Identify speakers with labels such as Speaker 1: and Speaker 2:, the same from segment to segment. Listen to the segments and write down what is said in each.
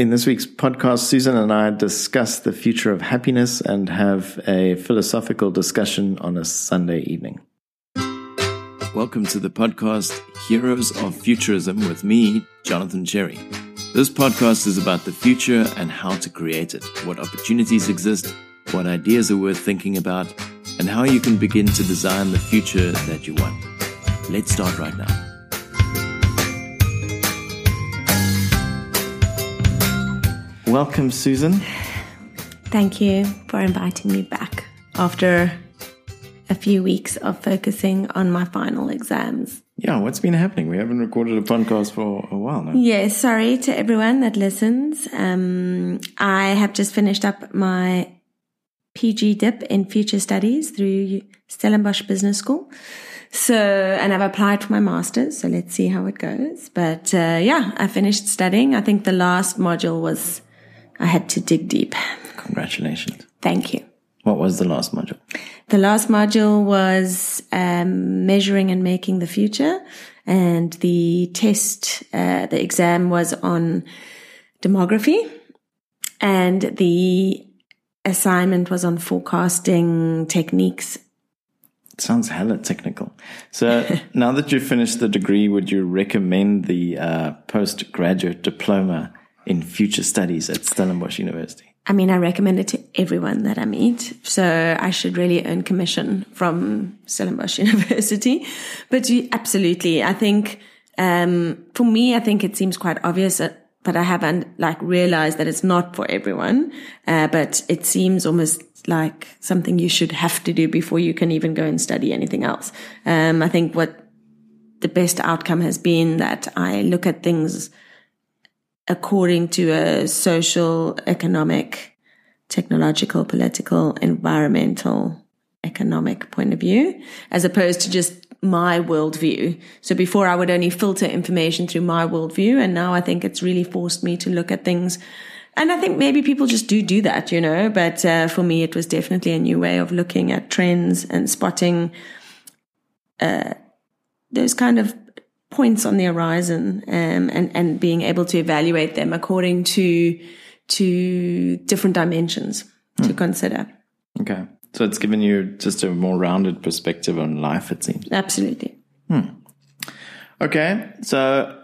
Speaker 1: In this week's podcast, Susan and I discuss the future of happiness and have a philosophical discussion on a Sunday evening. Welcome to the podcast Heroes of Futurism with me, Jonathan Cherry. This podcast is about the future and how to create it, what opportunities exist, what ideas are worth thinking about, and how you can begin to design the future that you want. Let's start right now. Welcome, Susan.
Speaker 2: Thank you for inviting me back after a few weeks of focusing on my final exams.
Speaker 1: Yeah, what's been happening? We haven't recorded a podcast for a while now.
Speaker 2: Yeah, sorry to everyone that listens. Um, I have just finished up my PG dip in future studies through Stellenbosch Business School. So, and I've applied for my master's. So let's see how it goes. But uh, yeah, I finished studying. I think the last module was I had to dig deep.
Speaker 1: Congratulations.
Speaker 2: Thank you.
Speaker 1: What was the last module?
Speaker 2: The last module was um, measuring and making the future, and the test, uh, the exam was on demography, and the assignment was on forecasting techniques.
Speaker 1: It sounds hella technical. So now that you've finished the degree, would you recommend the uh, postgraduate diploma in future studies at Stellenbosch University?
Speaker 2: I mean, I recommend it to everyone that I meet. So I should really earn commission from Stellenbosch University. But you, absolutely, I think, um, for me, I think it seems quite obvious, that, but I haven't like realized that it's not for everyone. Uh, but it seems almost like something you should have to do before you can even go and study anything else. Um, I think what the best outcome has been that I look at things according to a social, economic, technological, political, environmental, economic point of view, as opposed to just my worldview. So before I would only filter information through my worldview. And now I think it's really forced me to look at things. And I think maybe people just do do that, you know, but uh, for me, it was definitely a new way of looking at trends and spotting, uh, those kind of points on the horizon um, and and being able to evaluate them according to to different dimensions hmm. to consider.
Speaker 1: Okay, so it's given you just a more rounded perspective on life. It seems
Speaker 2: absolutely.
Speaker 1: Hmm. Okay, so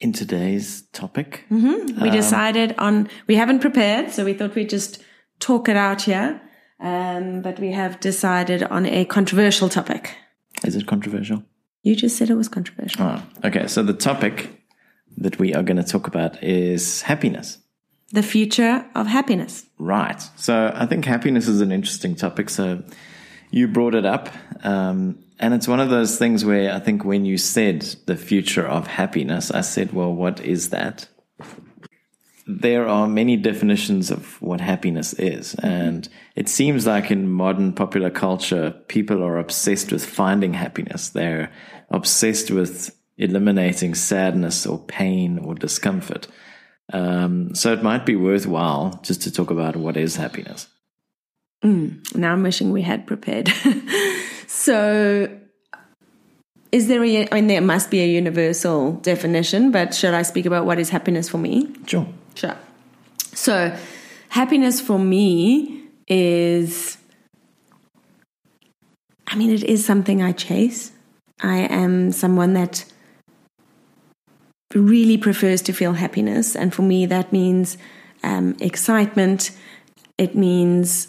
Speaker 1: in today's topic,
Speaker 2: mm-hmm. we um, decided on we haven't prepared, so we thought we'd just talk it out here. Um, but we have decided on a controversial topic.
Speaker 1: Is it controversial?
Speaker 2: You just said it was controversial.
Speaker 1: Oh, okay. So the topic that we are going to talk about is happiness.
Speaker 2: The future of happiness.
Speaker 1: Right. So I think happiness is an interesting topic. So you brought it up. Um, and it's one of those things where I think when you said the future of happiness, I said, well, what is that? There are many definitions of what happiness is. And it seems like in modern popular culture, people are obsessed with finding happiness. They're obsessed with eliminating sadness or pain or discomfort. Um, so it might be worthwhile just to talk about what is happiness.
Speaker 2: Mm, now I'm wishing we had prepared. so, is there a, I mean, there must be a universal definition, but should I speak about what is happiness for me?
Speaker 1: Sure.
Speaker 2: Sure. So, happiness for me is I mean, it is something I chase. I am someone that really prefers to feel happiness. And for me, that means um, excitement. It means,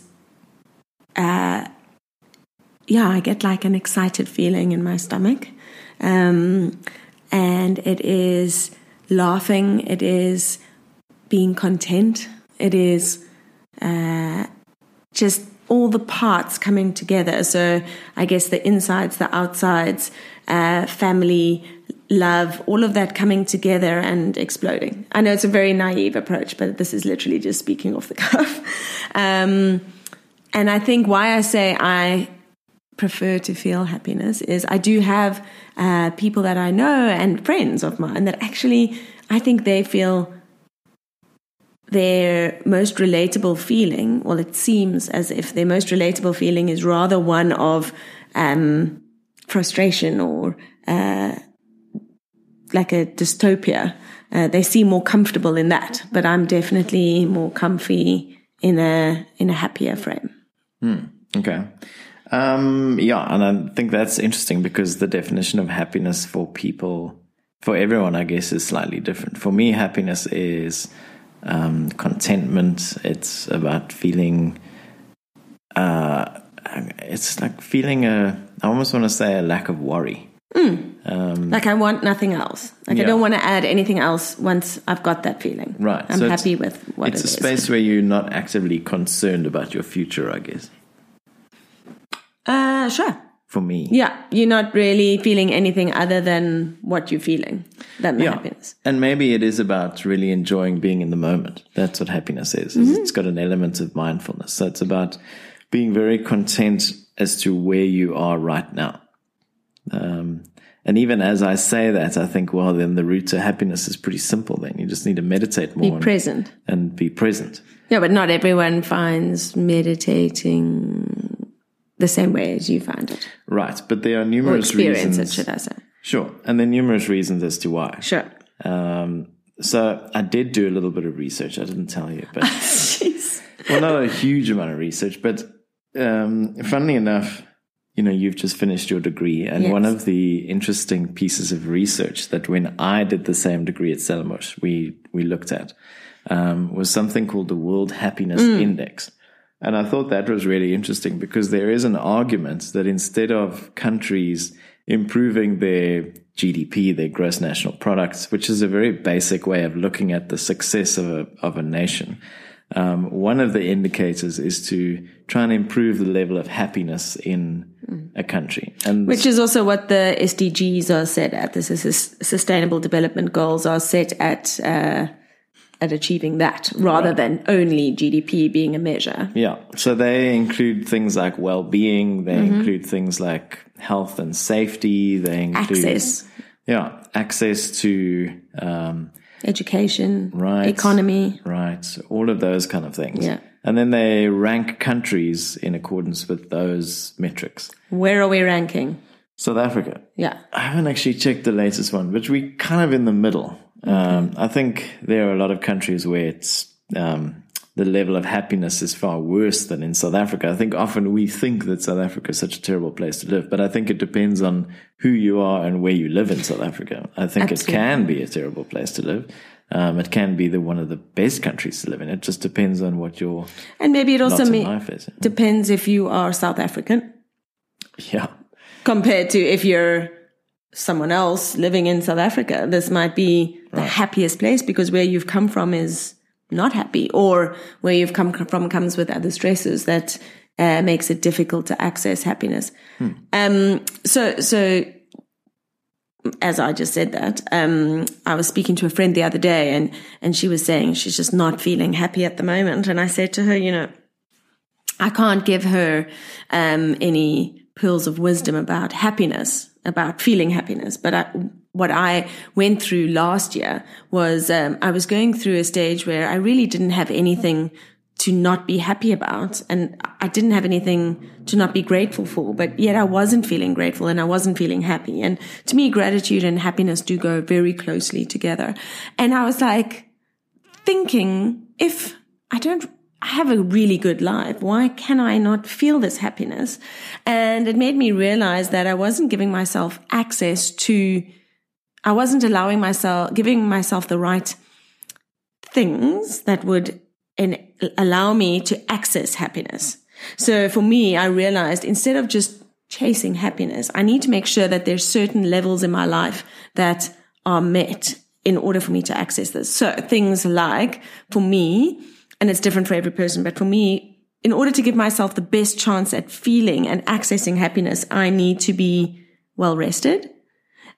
Speaker 2: uh, yeah, I get like an excited feeling in my stomach. Um, and it is laughing, it is being content, it is uh, just all the parts coming together. So I guess the insides, the outsides, uh, family, love, all of that coming together and exploding. I know it's a very naive approach, but this is literally just speaking off the cuff. Um, and I think why I say I prefer to feel happiness is I do have uh, people that I know and friends of mine that actually I think they feel their most relatable feeling, well, it seems as if their most relatable feeling is rather one of um, frustration or uh, like a dystopia. Uh, they seem more comfortable in that, but I'm definitely more comfy in a in a happier frame.
Speaker 1: Okay. Um, yeah, and I think that's interesting because the definition of happiness for people, for everyone, I guess, is slightly different. For me, happiness is um, contentment. It's about feeling. Uh, it's like feeling a. I almost want to say a lack of worry.
Speaker 2: Um like I want nothing else. Like I don't want to add anything else once I've got that feeling.
Speaker 1: Right.
Speaker 2: I'm
Speaker 1: so
Speaker 2: happy with what
Speaker 1: it's
Speaker 2: it
Speaker 1: a
Speaker 2: is.
Speaker 1: space where you're not actively concerned about your future. I guess
Speaker 2: Uh, sure.
Speaker 1: For me.
Speaker 2: Yeah, you're not really feeling anything other than what you're feeling, That the
Speaker 1: Yeah.
Speaker 2: happiness.
Speaker 1: And maybe it is about really enjoying being in the moment. That's what happiness is. is It's got an element of mindfulness. So it's about being very content as to where you are right now. Um, and even as I say that, I think, well, then the route to happiness is pretty simple. Then you just need to meditate
Speaker 2: Be
Speaker 1: more and,
Speaker 2: present.
Speaker 1: and be present.
Speaker 2: Yeah, but not everyone finds meditating the same way as you find it.
Speaker 1: Right. But there are numerous reasons.
Speaker 2: should I say.
Speaker 1: Sure. And there are numerous reasons as to why.
Speaker 2: Sure.
Speaker 1: Um, so I did do a little bit of research. I didn't tell you, but well, not a huge amount of research, but um, funnily enough, you know, you've just finished your degree, and
Speaker 2: Yes.
Speaker 1: one of the interesting pieces of research that when I did the same degree at Stellenbosch, we we looked at um, was something called the World Happiness Index. And I thought that was really interesting because there is an argument that instead of countries improving their GDP, their gross national products, which is a very basic way of looking at the success of a, of a nation, um, one of the indicators is to try and improve the level of happiness in a country. And
Speaker 2: Which is also what the SDGs are set at. This is sustainable development goals are set at uh, at achieving that, rather than only GDP being a measure.
Speaker 1: Yeah. So they include things like well-being. They
Speaker 2: Mm-hmm.
Speaker 1: include things like health and safety. They include
Speaker 2: Access,
Speaker 1: Yeah, access to um,
Speaker 2: education,
Speaker 1: Right.
Speaker 2: economy.
Speaker 1: right, all of those kind of things.
Speaker 2: Yeah.
Speaker 1: And then they rank countries in accordance with those metrics.
Speaker 2: Where are we ranking?
Speaker 1: South Africa.
Speaker 2: Yeah.
Speaker 1: I haven't actually checked the latest one, but we're kind of in the middle. Um, I think there are a lot of countries where it's um, the level of happiness is far worse than in South Africa. I think often we think that South Africa is such a terrible place to live, but I think it depends on who you are and where you live in South Africa. I think
Speaker 2: Absolutely.
Speaker 1: it can be a terrible place to live. Um, it can be the one of the best countries to live in. It just depends on what your
Speaker 2: And maybe it also
Speaker 1: lot
Speaker 2: me-
Speaker 1: life is.
Speaker 2: depends if you are South African
Speaker 1: Yeah,
Speaker 2: compared to if you're someone else living in South Africa. This might be the happiest place because where you've come from is not happy or where you've come from comes with other stresses that uh, makes it difficult to access happiness. Um, so, so as I just said that, um, I was speaking to a friend the other day and, and she was saying she's just not feeling happy at the moment. And I said to her, you know, I can't give her um, any pearls of wisdom about happiness, about feeling happiness. But I, what I went through last year was um, I was going through a stage where I really didn't have anything to not be happy about. And I didn't have anything to not be grateful for, but yet I wasn't feeling grateful and I wasn't feeling happy. And to me, gratitude and happiness do go very closely together. And I was like thinking, if I don't I have a really good life. Why can I not feel this happiness? And it made me realize that I wasn't giving myself access to, I wasn't allowing myself, giving myself the right things that would allow me to access happiness. So for me, I realized instead of just chasing happiness, I need to make sure that there's certain levels in my life that are met in order for me to access this. So things like for me, and it's different for every person, but for me, in order to give myself the best chance at feeling and accessing happiness, I need to be well rested.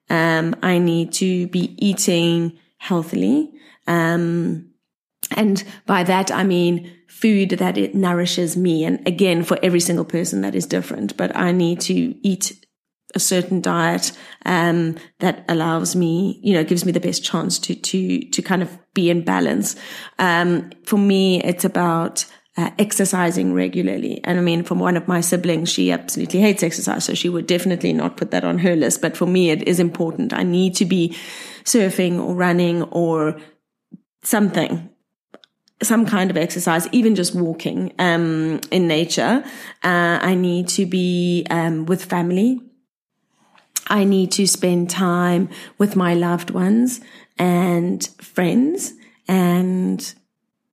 Speaker 2: Um, I need to be eating healthily. Um, and by that, I mean food that it nourishes me. And again, for every single person, that is different, but I need to eat a certain diet, um, that allows me, you know, gives me the best chance to, to, to kind of be in balance. Um, for me, it's about, uh, exercising regularly. And I mean, from one of my siblings, she absolutely hates exercise. So she would definitely not put that on her list. But for me, it is important. I need to be surfing or running or something some kind of exercise, even just walking um, in nature. Uh, I need to be um, with family. I need to spend time with my loved ones and friends. And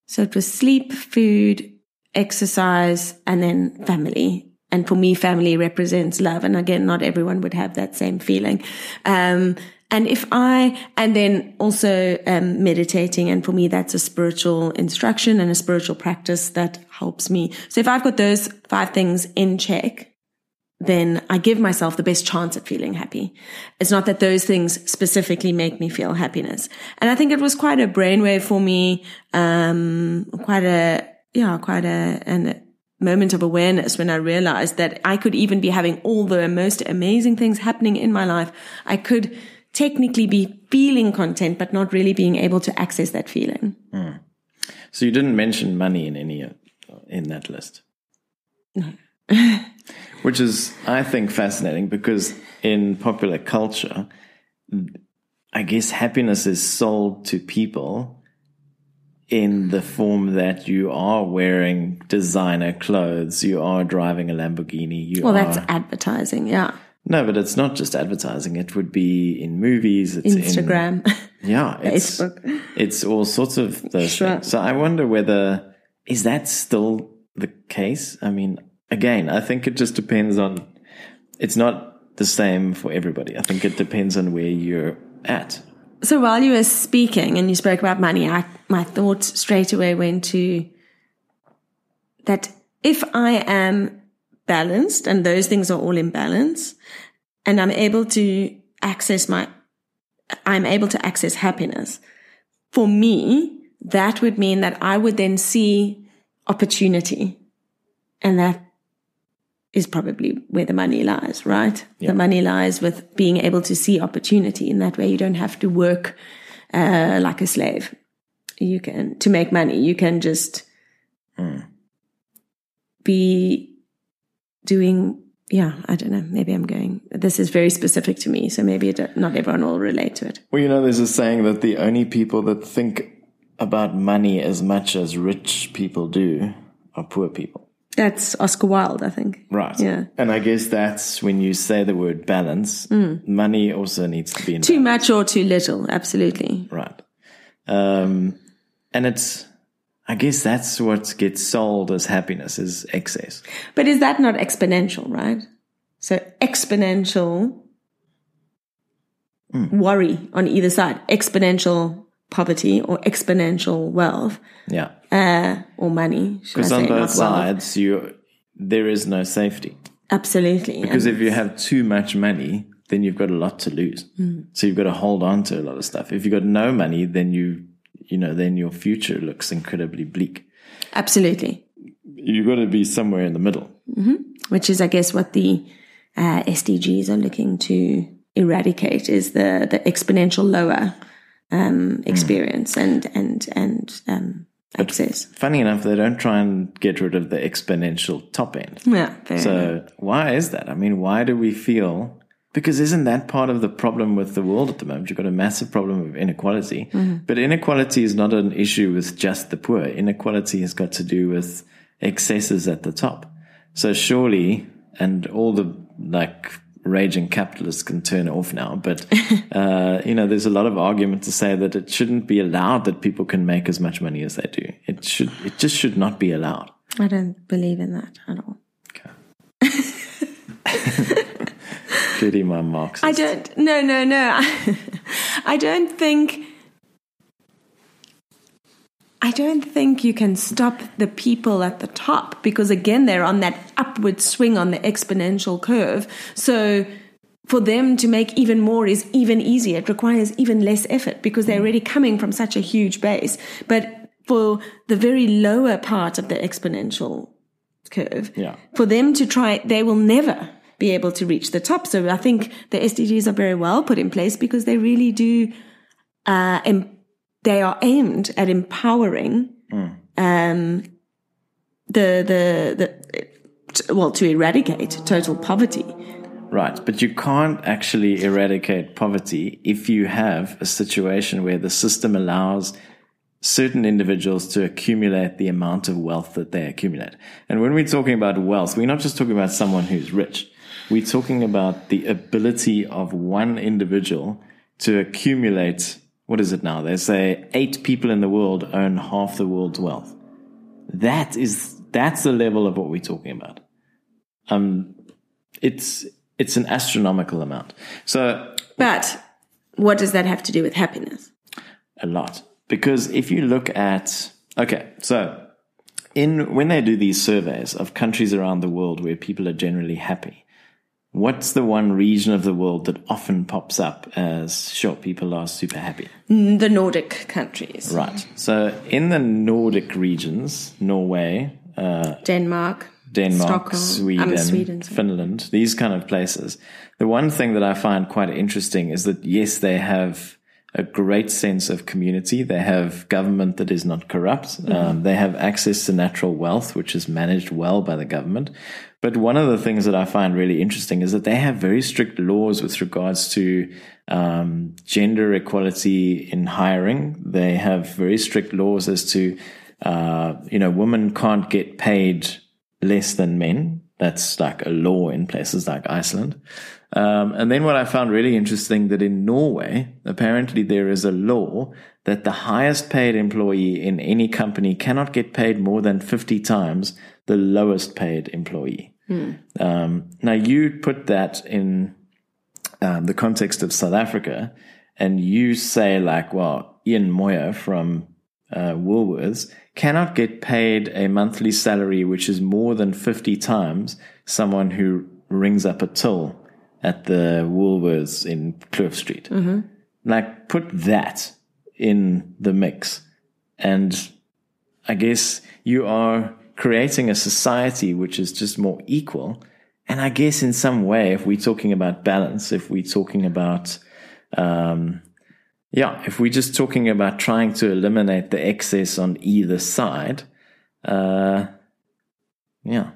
Speaker 2: so it was sleep, food, exercise, and then family. And for me, family represents love. And again, not everyone would have that same feeling. Um, and if I, and then also um, meditating, and for me, that's a spiritual instruction and a spiritual practice that helps me. So if I've got those five things in check, then I give myself the best chance at feeling happy. It's not that those things specifically make me feel happiness. And I think it was quite a brainwave for me, um, quite a, yeah, quite a, and moment of awareness when I realized that I could even be having all the most amazing things happening in my life. I could technically be feeling content, but not really being able to access that feeling.
Speaker 1: Mm. So you didn't mention money in any in that list.
Speaker 2: No.
Speaker 1: Which is, I think, fascinating because in popular culture, I guess happiness is sold to people in the form that you are wearing designer clothes, you are driving a Lamborghini. You
Speaker 2: well,
Speaker 1: are,
Speaker 2: that's advertising, yeah.
Speaker 1: No, but it's not just advertising. It would be in movies. It's
Speaker 2: Instagram.
Speaker 1: In, yeah. It's,
Speaker 2: Facebook.
Speaker 1: It's all sorts of those
Speaker 2: Sure.
Speaker 1: things. So I wonder whether, is that still the case? I mean, again, I think it just depends on, it's not the same for everybody. I think it depends on where you're at.
Speaker 2: So while you were speaking and you spoke about money, I, my thoughts straight away went to that if I am balanced and those things are all in balance and I'm able to access my, I'm able to access happiness. For me, that would mean that I would then see opportunity and that is probably where the money lies, right?
Speaker 1: Yeah.
Speaker 2: The money lies with being able to see opportunity. In that way, you don't have to work uh, like a slave. You can to make money. You can just be doing. Yeah, I don't know. Maybe I'm going. This is very specific to me, so maybe it, not everyone will relate to it.
Speaker 1: Well, you know, there's a saying that the only people that think about money as much as rich people do are poor people.
Speaker 2: That's Oscar Wilde, I think.
Speaker 1: Right.
Speaker 2: Yeah.
Speaker 1: And I guess that's when you say the word balance, money also needs to be in
Speaker 2: Too much or too little, absolutely.
Speaker 1: Right. Um, and it's, I guess that's what gets sold as happiness is excess.
Speaker 2: But is that not exponential, right? So exponential worry on either side, exponential poverty or exponential wealth,
Speaker 1: Yeah.
Speaker 2: Uh, or money.
Speaker 1: Because on both sides, you, there is no safety.
Speaker 2: Absolutely.
Speaker 1: Because
Speaker 2: And
Speaker 1: if you have too much money, then you've got a lot to lose. So you've got to hold on to a lot of stuff. If you've got no money, then you, you know, then your future looks incredibly bleak.
Speaker 2: absolutely.
Speaker 1: You've got to be somewhere in the middle.
Speaker 2: Which is, I guess, what the uh, SDGs are looking to eradicate is the, the exponential lower um, experience and, and, and um, access.
Speaker 1: Funny enough, they don't try and get rid of the exponential top end.
Speaker 2: Yeah, fair enough.
Speaker 1: So why is that? I mean, why do we feel? Because isn't that part of the problem with the world at the moment? You've got a massive problem of inequality, mm-hmm. but inequality is not an issue with just the poor. Inequality has got to do with excesses at the top. So surely, and all the like raging capitalists can turn off now, but uh, you know, there's a lot of argument to say that it shouldn't be allowed that people can make as much money as they do. It should, it just should not be allowed.
Speaker 2: I don't believe in that at all.
Speaker 1: Clearly, my Marxist.
Speaker 2: I don't. No, no, no. I, I don't think. I don't think you can stop the people at the top because again they're on that upward swing on the exponential curve. So for them to make even more is even easier. It requires even less effort because they're already coming from such a huge base. But for the very lower part of the exponential curve,
Speaker 1: Yeah.
Speaker 2: for them to try, they will never be able to reach the top. So I think the SDGs are very well put in place because they really do, uh, em- they are aimed at empowering, um, the the the well to eradicate total poverty.
Speaker 1: Right, but you can't actually eradicate poverty if you have a situation where the system allows certain individuals to accumulate the amount of wealth that they accumulate. And when we're talking about wealth, we're not just talking about someone who's rich. We're talking about the ability of one individual to accumulate, what is it now? They say eight people in the world own half the world's wealth. That is, that's the level of what we're talking about. Um, it's, it's an astronomical amount. So,
Speaker 2: But what does that have to do with happiness?
Speaker 1: a lot because if you look at okay so in when they do these surveys of countries around the world where people are generally happy what's the one region of the world that often pops up as sure people are super happy
Speaker 2: The Nordic countries,
Speaker 1: right so in the nordic regions norway uh,
Speaker 2: Denmark,
Speaker 1: Denmark,
Speaker 2: Stockholm,
Speaker 1: Sweden,
Speaker 2: um, Sweden.
Speaker 1: Finland, these kind of places. The one thing that I find quite interesting is that yes, they have a great sense of community. They have government that is not corrupt. Um, they have access to natural wealth, which is managed well by the government. But one of the things that I find really interesting is that they have very strict laws with regards to um, gender equality in hiring. They have very strict laws as to, uh, you know, women can't get paid less than men. That's like a law in places like Iceland. Um, and then what I found really interesting that in Norway, apparently there is a law that the highest paid employee in any company cannot get paid more than 50 times the lowest paid employee. Um, now you put that in um, the context of South Africa, and you say like, well, Ian Moir from uh, Woolworths cannot get paid a monthly salary which is more than 50 times someone who rings up a till at the Woolworths in Kloof Street. Like, put that in the mix. And I guess you are creating a society which is just more equal. And I guess in some way, if we're talking about balance, if we're talking about, um, yeah, if we're just talking about trying to eliminate the excess on either side, uh, yeah.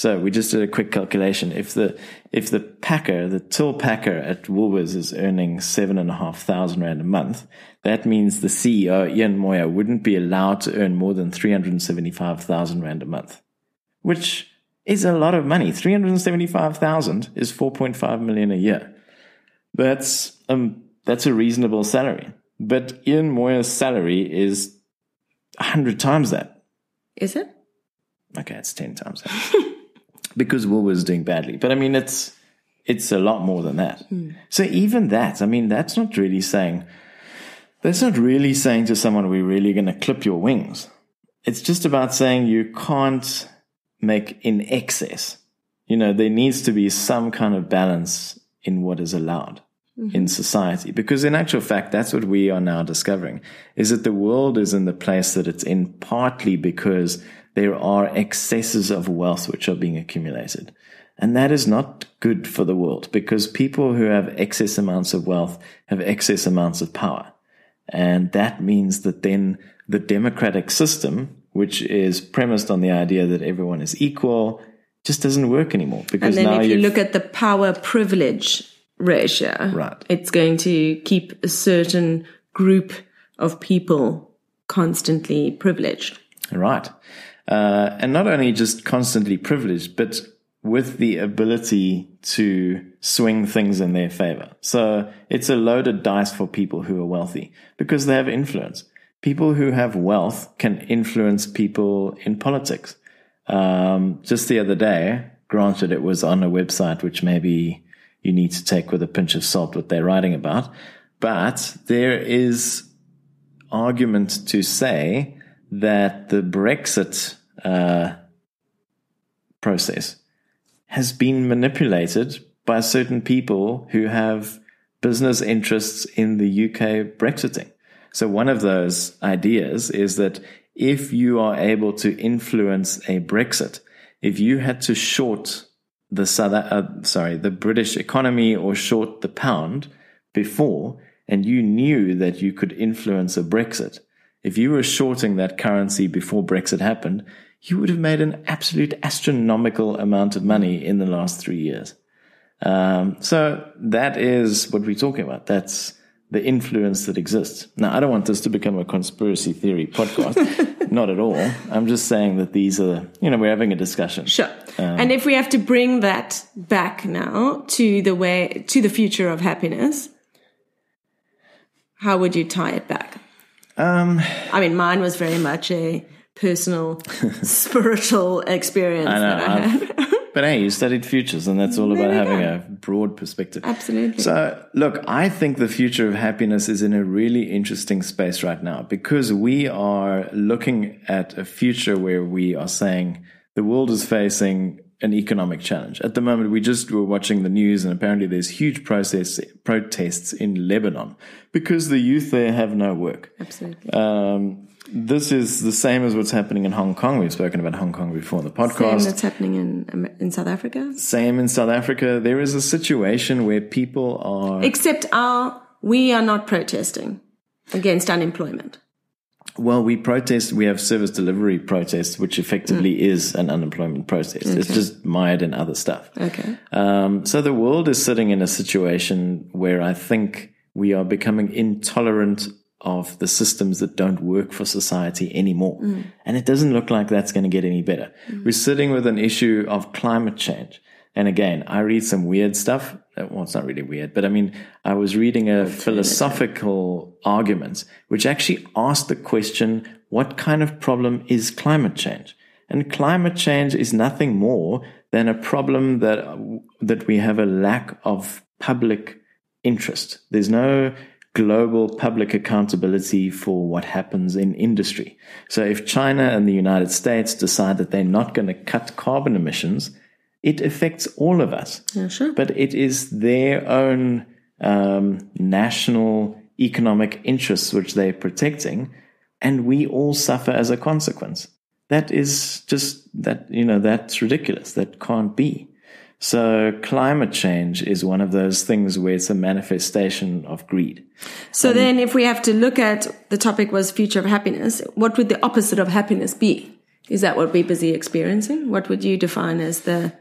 Speaker 1: So we just did a quick calculation. If the if the packer, the till packer at Woolworths is earning seven and a half thousand rand a month, that means the CEO Ian Moir wouldn't be allowed to earn more than three hundred and seventy five thousand rand a month, which is a lot of money. Three hundred and seventy five thousand is four point five million a year. That's um that's a reasonable salary. But Ian Moir's salary is a hundred times that.
Speaker 2: Is it?
Speaker 1: Okay, it's ten times that. because Woolworths is doing badly. But I mean, it's it's a lot more than that. Hmm. So even that, I mean, that's not really saying that's not really saying to someone we're really going to clip your wings. It's just about saying you can't make in excess. You know, there needs to be some kind of balance in what is allowed mm-hmm. in society. Because in actual fact, that's what we are now discovering is that the world is in the place that it's in partly because there are excesses of wealth which are being accumulated. And that is not good for the world because people who have excess amounts of wealth have excess amounts of power. And that means that then the democratic system, which is premised on the idea that everyone is equal, just doesn't work anymore because
Speaker 2: And then
Speaker 1: now
Speaker 2: if you look at the power privilege ratio,
Speaker 1: Right.
Speaker 2: it's going to keep a certain group of people constantly privileged.
Speaker 1: Right. Uh, and not only just constantly privileged, but with the ability to swing things in their favor. So it's a loaded dice for people who are wealthy because they have influence. People who have wealth can influence people in politics. Um, just the other day, granted it was on a website which maybe you need to take with a pinch of salt what they're writing about, but there is argument to say that the Brexit uh, process has been manipulated by certain people who have business interests in the UK Brexiting. So one of those ideas is that if you are able to influence a Brexit, if you had to short the South, uh, sorry, the British economy or short the pound before, and you knew that you could influence a Brexit, if you were shorting that currency before Brexit happened, you would have made an absolute astronomical amount of money in the last three years. Um, so that is what we're talking about. That's the influence that exists. Now, I don't want this to become a conspiracy theory podcast. Not at all. I'm just saying that these are, you know, we're having a discussion.
Speaker 2: Sure. Um, and if we have to bring that back now to the way, to the future of happiness, how would you tie it back?
Speaker 1: Um,
Speaker 2: I mean, mine was very much a personal, spiritual experience I know, that I had.
Speaker 1: but hey, you studied futures, and that's all about having go. a broad perspective.
Speaker 2: Absolutely.
Speaker 1: So, look, I think the future of happiness is in a really interesting space right now because we are looking at a future where we are saying the world is facing an economic challenge. At the moment, we just were watching the news, and apparently there's huge process, protests in Lebanon because the youth there have no work.
Speaker 2: Absolutely.
Speaker 1: Um, this is the same as what's happening in Hong Kong. We've spoken about Hong Kong before in the podcast.
Speaker 2: Same that's happening in in South Africa.
Speaker 1: Same in South Africa. There is a situation where people are
Speaker 2: except our we are not protesting against unemployment.
Speaker 1: Well, we protest. We have service delivery protests, which effectively mm. is an unemployment protest. Okay. It's just mired in other stuff.
Speaker 2: Okay.
Speaker 1: Um, so the world is sitting in a situation where I think we are becoming intolerant of the systems that don't work for society anymore. Mm. And it doesn't look like that's going to get any better. Mm. We're sitting with an issue of climate change. And again, I read some weird stuff. Uh, well, it's not really weird, but I mean, I was reading a philosophical argument which actually asked the question, what kind of problem is climate change? And climate change is nothing more than a problem that, that we have a lack of public interest. There's no global public accountability for what happens in industry. So if China and the United States decide that they're not going to cut carbon emissions, it affects all of us.
Speaker 2: Yeah, sure.
Speaker 1: But it is their own um, national economic interests which they're protecting, and we all suffer as a consequence. That is just that, you know, that's ridiculous. That can't be. So climate change is one of those things where it's a manifestation of greed.
Speaker 2: So um, then if we have to look at the topic was future of happiness, what would the opposite of happiness be? Is that what we're busy experiencing? What would you define as the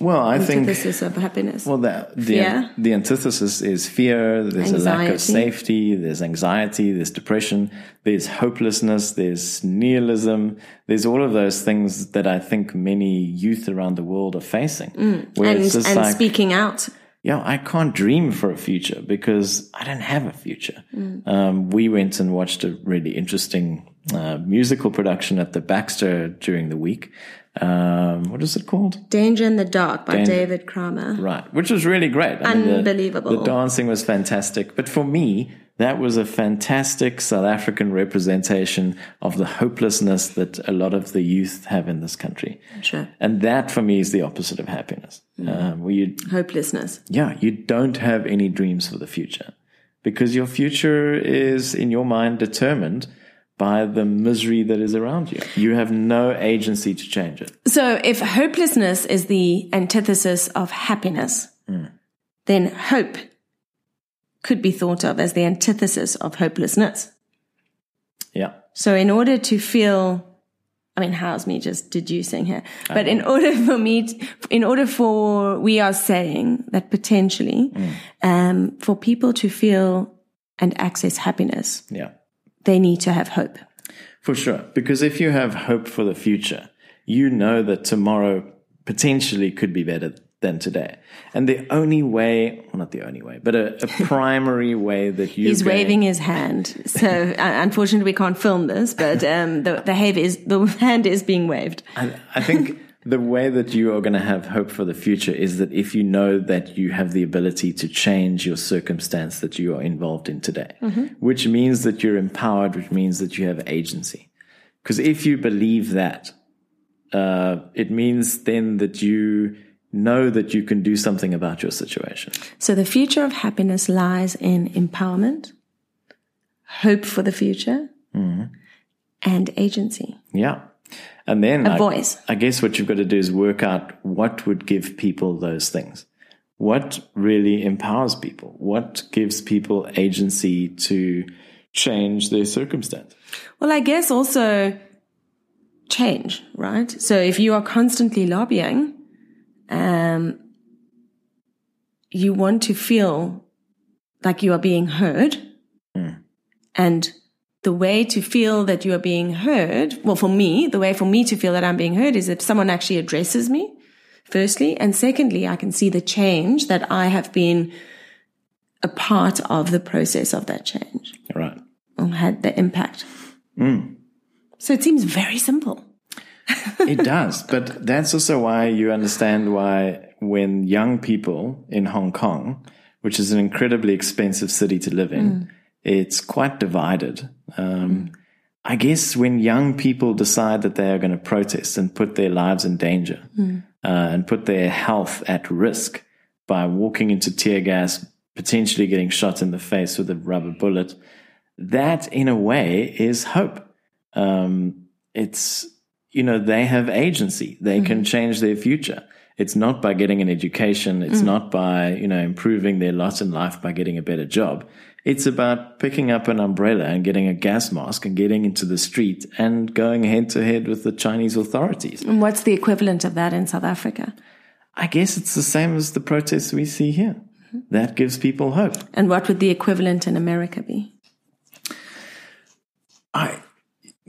Speaker 1: well, I
Speaker 2: think antithesis of happiness.
Speaker 1: Well, the the, the antithesis is fear. There's anxiety. a lack of safety. There's anxiety. There's depression. There's hopelessness. There's nihilism. There's all of those things that I think many youth around the world are facing.
Speaker 2: Mm. and, and like, speaking out.
Speaker 1: Yeah, I can't dream for a future because I don't have a future. Mm. Um, we went and watched a really interesting uh, musical production at the Baxter during the week um, what is it called?
Speaker 2: Danger in the Dark by Danger. David Kramer.
Speaker 1: Right, which was really great.
Speaker 2: I Unbelievable.
Speaker 1: Mean, the, the, dancing was fantastic. But for me, that was a fantastic South African representation of the hopelessness that a lot of the youth have in this country.
Speaker 2: Sure.
Speaker 1: And that for me is the opposite of happiness. Mm. Um, where you,
Speaker 2: Hopelessness.
Speaker 1: Yeah, you don't have any dreams for the future because your future is, in your mind, determined by the misery that is around you. You have no agency to change it.
Speaker 2: So if hopelessness is the antithesis of happiness, mm. then hope could be thought of as the antithesis of hopelessness.
Speaker 1: Yeah.
Speaker 2: So in order to feel I mean, how's me just deducing here? But in order for me, to, in order for, we are saying that potentially, mm. um, for people to feel and access happiness.
Speaker 1: Yeah
Speaker 2: they need to have hope.
Speaker 1: For sure. Because if you have hope for the future, you know that tomorrow potentially could be better than today. And the only way, well, not the only way, but a, a primary way that you
Speaker 2: He's waving his hand. So unfortunately we can't film this, but um, the, the, is, the hand is being waved.
Speaker 1: I, I think the way that you are going to have hope for the future is that if you know that you have the ability to change your circumstance that you are involved in today, mm-hmm. which means that you're empowered, which means that you have agency. Because if you believe that, uh, it means then that you know that you can do something about your situation.
Speaker 2: So the future of happiness lies in empowerment, hope for the future, mm-hmm. and agency.
Speaker 1: Yeah. And then
Speaker 2: a I, voice.
Speaker 1: I guess what you've got to do is work out what would give people those things. What really empowers people? What gives people agency to change their circumstance?
Speaker 2: Well, I guess also change, right? So if you are constantly lobbying, um, you want to feel like you are being heard. And the way to feel that you are being heard, well, for me, the way for me to feel that I'm being heard is if someone actually addresses me, firstly. And secondly, I can see the change that I have been a part of the process of that change
Speaker 1: Right.
Speaker 2: or had the impact. Mm. So it seems very simple.
Speaker 1: It does. But that's also why you understand why when young people in Hong Kong, which is an incredibly expensive city to live in, mm. It's quite divided. Um, I guess when young people decide that they are going to protest and put their lives in danger uh, and put their health at risk by walking into tear gas, potentially getting shot in the face with a rubber bullet, that in a way is hope. Um, it's, you know, they have agency. They can change their future. It's not by getting an education. It's not by, you know, improving their lot in life by getting a better job. It's about picking up an umbrella and getting a gas mask and getting into the street and going head to head with the Chinese authorities.
Speaker 2: And what's the equivalent of that in South Africa?
Speaker 1: I guess it's the same as the protests we see here. Mm-hmm. That gives people hope.
Speaker 2: And what would the equivalent in America be?
Speaker 1: I,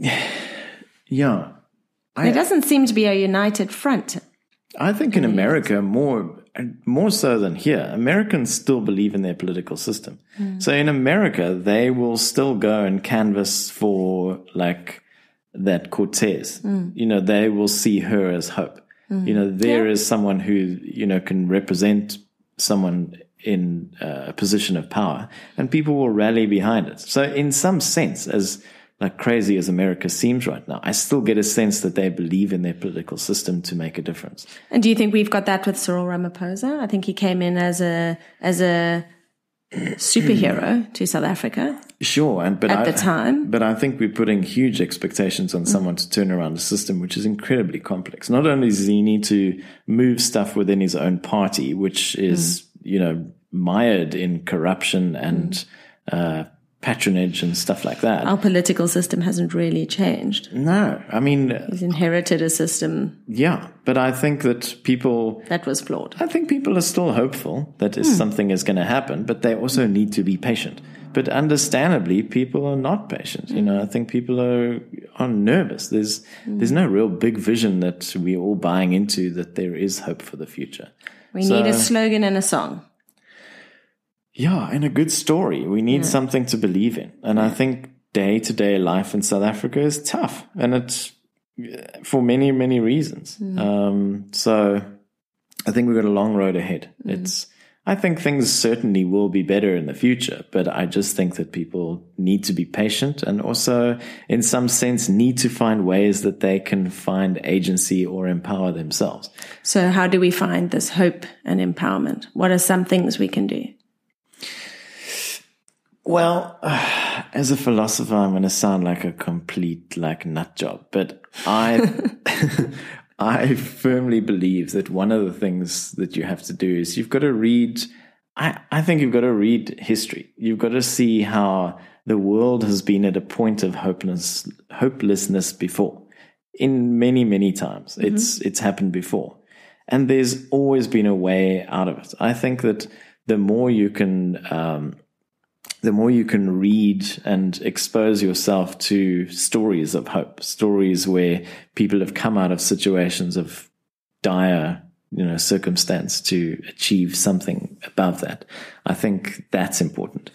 Speaker 1: yeah,
Speaker 2: There doesn't seem to be a united front.
Speaker 1: I think in mm-hmm. America more more so than here, Americans still believe in their political system. Mm. So in America, they will still go and canvass for like that Cortez. Mm. You know, they will see her as hope. Mm-hmm. You know, there is someone who you know can represent someone in uh, a position of power, and people will rally behind it. So in some sense, as like crazy as America seems right now, I still get a sense that they believe in their political system to make a difference.
Speaker 2: And do you think we've got that with Cyril Ramaphosa? I think he came in as a as a superhero to South Africa.
Speaker 1: Sure, and but
Speaker 2: At
Speaker 1: I,
Speaker 2: the time.
Speaker 1: but I think we're putting huge expectations on someone to turn around a system which is incredibly complex. Not only does he need to move stuff within his own party, which is you know mired in corruption and uh, patronage and stuff like that.
Speaker 2: Our political system hasn't really changed.
Speaker 1: No, I mean,
Speaker 2: He's inherited a system
Speaker 1: yeah, but I think that people
Speaker 2: that was flawed.
Speaker 1: I think people are still hopeful that is hmm. something is going to happen, but they also need to be patient. But understandably, people are not patient. You know, I think people are are nervous. There's hmm. there's no real big vision that we're all buying into that there is hope for the future.
Speaker 2: We need a slogan and a song.
Speaker 1: Yeah, and a good story. We need something to believe in. And I think day to day life in South Africa is tough, and it's uh, for many many reasons. Mm. Um, so I think we've got a long road ahead. Mm. It's I think things certainly will be better in the future, but I just think that people need to be patient and also, in some sense, need to find ways that they can find agency or empower themselves.
Speaker 2: So how do we find this hope and empowerment? What are some things we can do?
Speaker 1: Well, as a philosopher, I'm going to sound like a complete like nut job, but I, I firmly believe that one of the things that you have to do is you've got to read. I, I think you've got to read history. You've got to see how the world has been at a point of hopeless, hopelessness before. In many, many times, it's it's happened before, and there's always been a way out of it. I think that the more you can um, the more you can read and expose yourself to stories of hope, stories where people have come out of situations of dire, you know, circumstance to achieve something above that. I think that's important.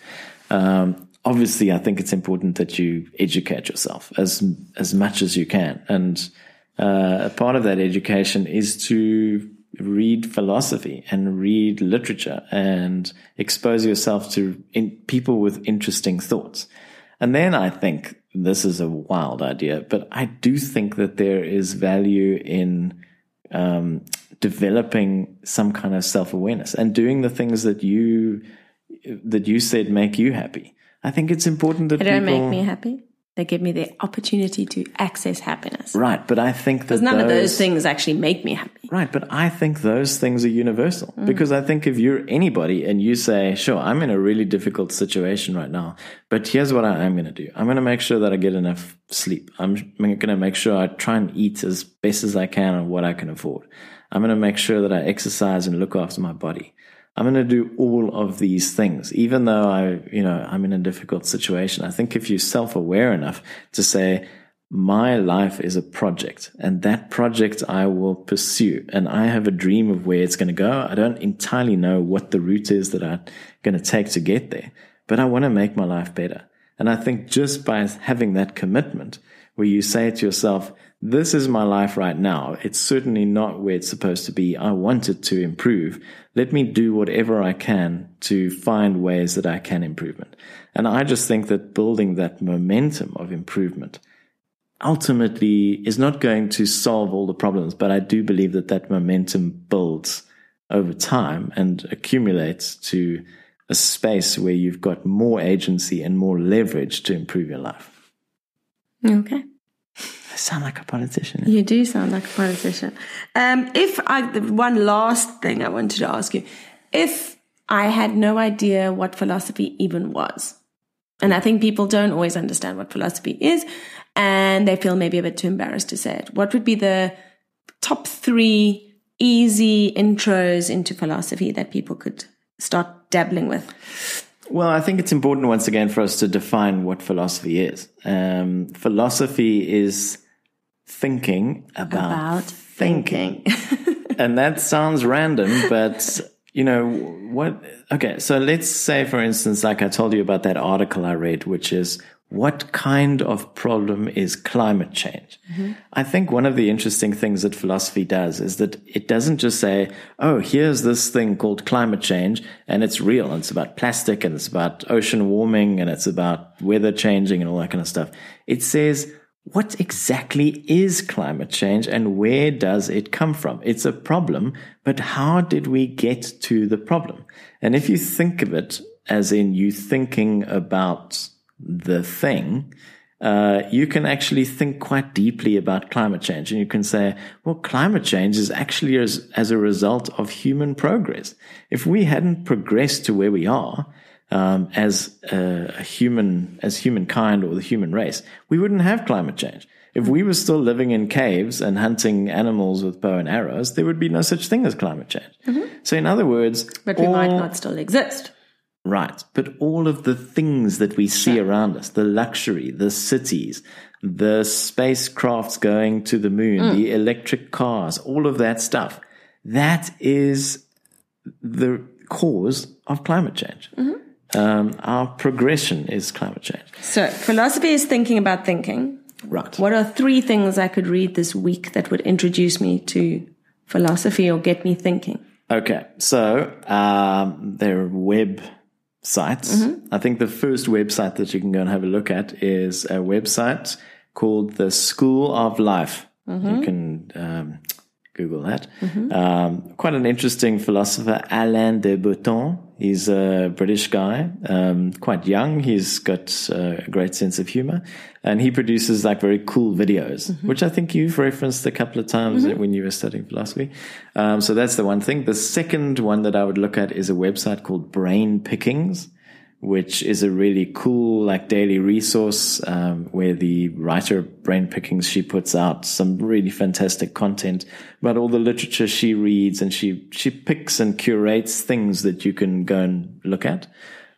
Speaker 1: Um, obviously, I think it's important that you educate yourself as as much as you can, and uh, a part of that education is to read philosophy and read literature and expose yourself to in, people with interesting thoughts. And then I think this is a wild idea, but I do think that there is value in um, developing some kind of self awareness and doing the things that you that you said make you happy. I think it's important that
Speaker 2: They don't
Speaker 1: people,
Speaker 2: make me happy. They give me the opportunity to access happiness.
Speaker 1: right. But I think that
Speaker 2: Because none of
Speaker 1: those-
Speaker 2: those things actually make me happy.
Speaker 1: Right, but I think those things are universal mm. because I think if you're anybody and you say, sure, I'm in a really difficult situation right now, but here's what I am going to do. I'm going to make sure that I get enough sleep. I'm going to make sure I try and eat as best as I can on what I can afford. I'm going to make sure that I exercise and look after my body. I'm going to do all of these things, even though I, you know, I'm in a difficult situation. I think if you're self-aware enough to say, my life is a project and that project I will pursue. And I have a dream of where it's going to go. I don't entirely know what the route is that I'm going to take to get there, but I want to make my life better. And I think just by having that commitment where you say to yourself, this is my life right now. It's certainly not where it's supposed to be. I want it to improve. Let me do whatever I can to find ways that I can improve it. And I just think that building that momentum of improvement ultimately is not going to solve all the problems, but I do believe that that momentum builds over time and accumulates to a space where you've got more agency and more leverage to improve your life.
Speaker 2: Okay.
Speaker 1: I sound like a politician.
Speaker 2: You do sound like a politician. Um, if I, one last thing I wanted to ask you, if I had no idea what philosophy even was, and I think people don't always understand what philosophy is, and they feel maybe a bit too embarrassed to say it. What would be the top three easy intros into philosophy that people could start dabbling with?
Speaker 1: Well, I think it's important once again for us to define what philosophy is. Um, philosophy is thinking about,
Speaker 2: About
Speaker 1: thinking. and that sounds random, but you know what? Okay, so let's say, for instance, like I told you about that article I read, which is what kind of problem is climate change? Mm-hmm. I think one of the interesting things that philosophy does is that it doesn't just say, oh, here's this thing called climate change and it's real and it's about plastic and it's about ocean warming and it's about weather changing and all that kind of stuff. It says, what exactly is climate change and where does it come from? It's a problem, but how did we get to the problem? And if you think of it as in you thinking about the thing, uh, you can actually think quite deeply about climate change. And you can say, well, climate change is actually as, as a result of human progress. If we hadn't progressed to where we are, um, as a, a human, as humankind or the human race, we wouldn't have climate change. If we were still living in caves and hunting animals with bow and arrows, there would be no such thing as climate change. Mm-hmm. So, in other words,
Speaker 2: but we all, might not still exist.
Speaker 1: Right. But all of the things that we see around us, the luxury, the cities, the spacecrafts going to the moon, mm. the electric cars, all of that stuff, that is the cause of climate change. Mm-hmm. Um, our progression is climate change.
Speaker 2: So philosophy is thinking about thinking.
Speaker 1: Right.
Speaker 2: What are three things I could read this week that would introduce me to philosophy or get me thinking?
Speaker 1: Okay. So um, there are web sites. Mm-hmm. I think the first website that you can go and have a look at is a website called the School of Life. Mm-hmm. You can um, Google that. Mm-hmm. Um, quite an interesting philosopher, Alain de Botton. He's a British guy, um, quite young. He's got a great sense of humor and he produces like very cool videos, mm-hmm. which I think you've referenced a couple of times mm-hmm. when you were studying philosophy. Um, so that's the one thing. The second one that I would look at is a website called Brain Pickings which is a really cool like daily resource um, where the writer brain pickings she puts out some really fantastic content about all the literature she reads and she she picks and curates things that you can go and look at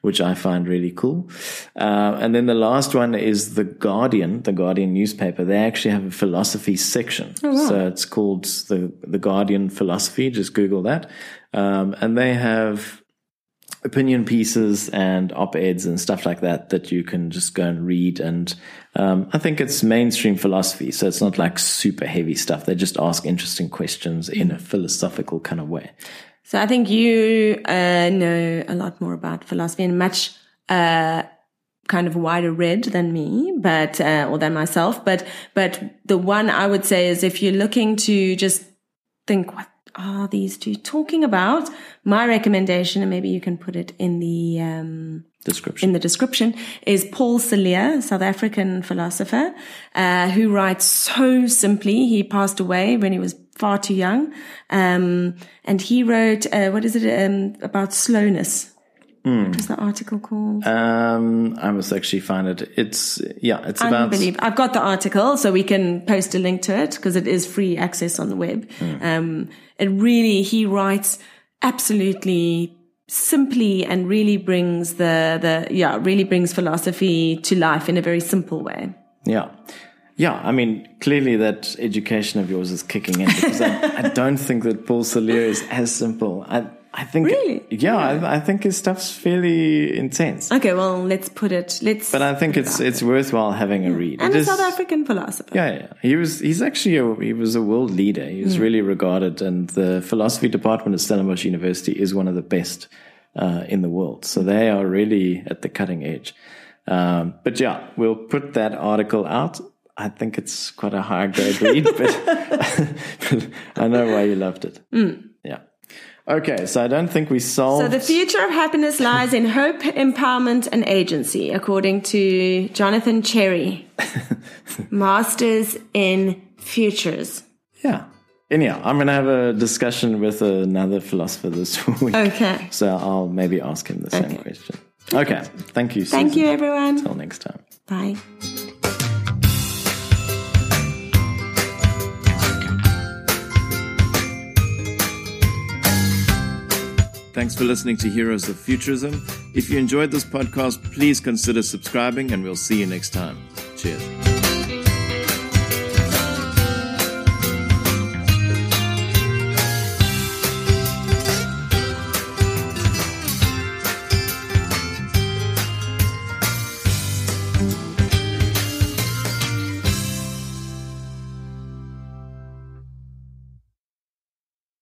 Speaker 1: which I find really cool. Uh, and then the last one is The Guardian, the Guardian newspaper. They actually have a philosophy section. Oh, wow. So it's called the, the Guardian Philosophy. Just Google that. Um, and they have opinion pieces and op-eds and stuff like that that you can just go and read. And um, i think it's mainstream philosophy so it's not like super heavy stuff. They just ask interesting questions in a philosophical kind of way.
Speaker 2: So i think you uh, know a lot more about philosophy and much uh, kind of wider read than me but uh, or than myself. But but the one i would say is if you're looking to just think what are these two talking about? My recommendation, and maybe you can put it in the um,
Speaker 1: description.
Speaker 2: In the description is Paul Cilliers, South African philosopher, uh, who writes so simply. He passed away when he was far too young. Um, and he wrote, uh, what is it, um, about slowness. What was the article called?
Speaker 1: Um, I must actually find it. It's yeah, it's about.
Speaker 2: I've got the article, so we can post a link to it because it is free access on the web. Um, it really, he writes absolutely simply and really brings the, the, yeah, really brings philosophy to life in a very simple way.
Speaker 1: Yeah. Yeah, I mean, clearly that education of yours is kicking in because I, I don't think that Paul Cilliers is as simple. I, I think,
Speaker 2: Really?
Speaker 1: yeah, I, I think his stuff's fairly intense.
Speaker 2: Okay, well, let's put it, let's.
Speaker 1: But I think it's it's worthwhile having a read.
Speaker 2: and
Speaker 1: It
Speaker 2: a
Speaker 1: is-
Speaker 2: South African philosopher.
Speaker 1: Yeah, yeah. He was. He's actually a, he was a world leader. He was really regarded, and the philosophy department at Stellenbosch University is one of the best uh, in the world. So they are really at the cutting edge. Um, but yeah, we'll put that article out. I think it's quite a high grade read, but, but I know why you loved it. Yeah. Okay, so I don't think we solved.
Speaker 2: So the future of happiness lies in hope, empowerment, and agency, according to Jonathan Cherry, Masters in Futures.
Speaker 1: yeah. Anyhow, I'm going to have a discussion with another philosopher this week.
Speaker 2: Okay.
Speaker 1: So I'll maybe ask him the same question. Okay. Thank you.
Speaker 2: Thank you, everyone.
Speaker 1: Until next time.
Speaker 2: Bye.
Speaker 1: Thanks for listening to Heroes of Futurism. If you enjoyed this podcast, please consider subscribing and we'll see you next time. Cheers.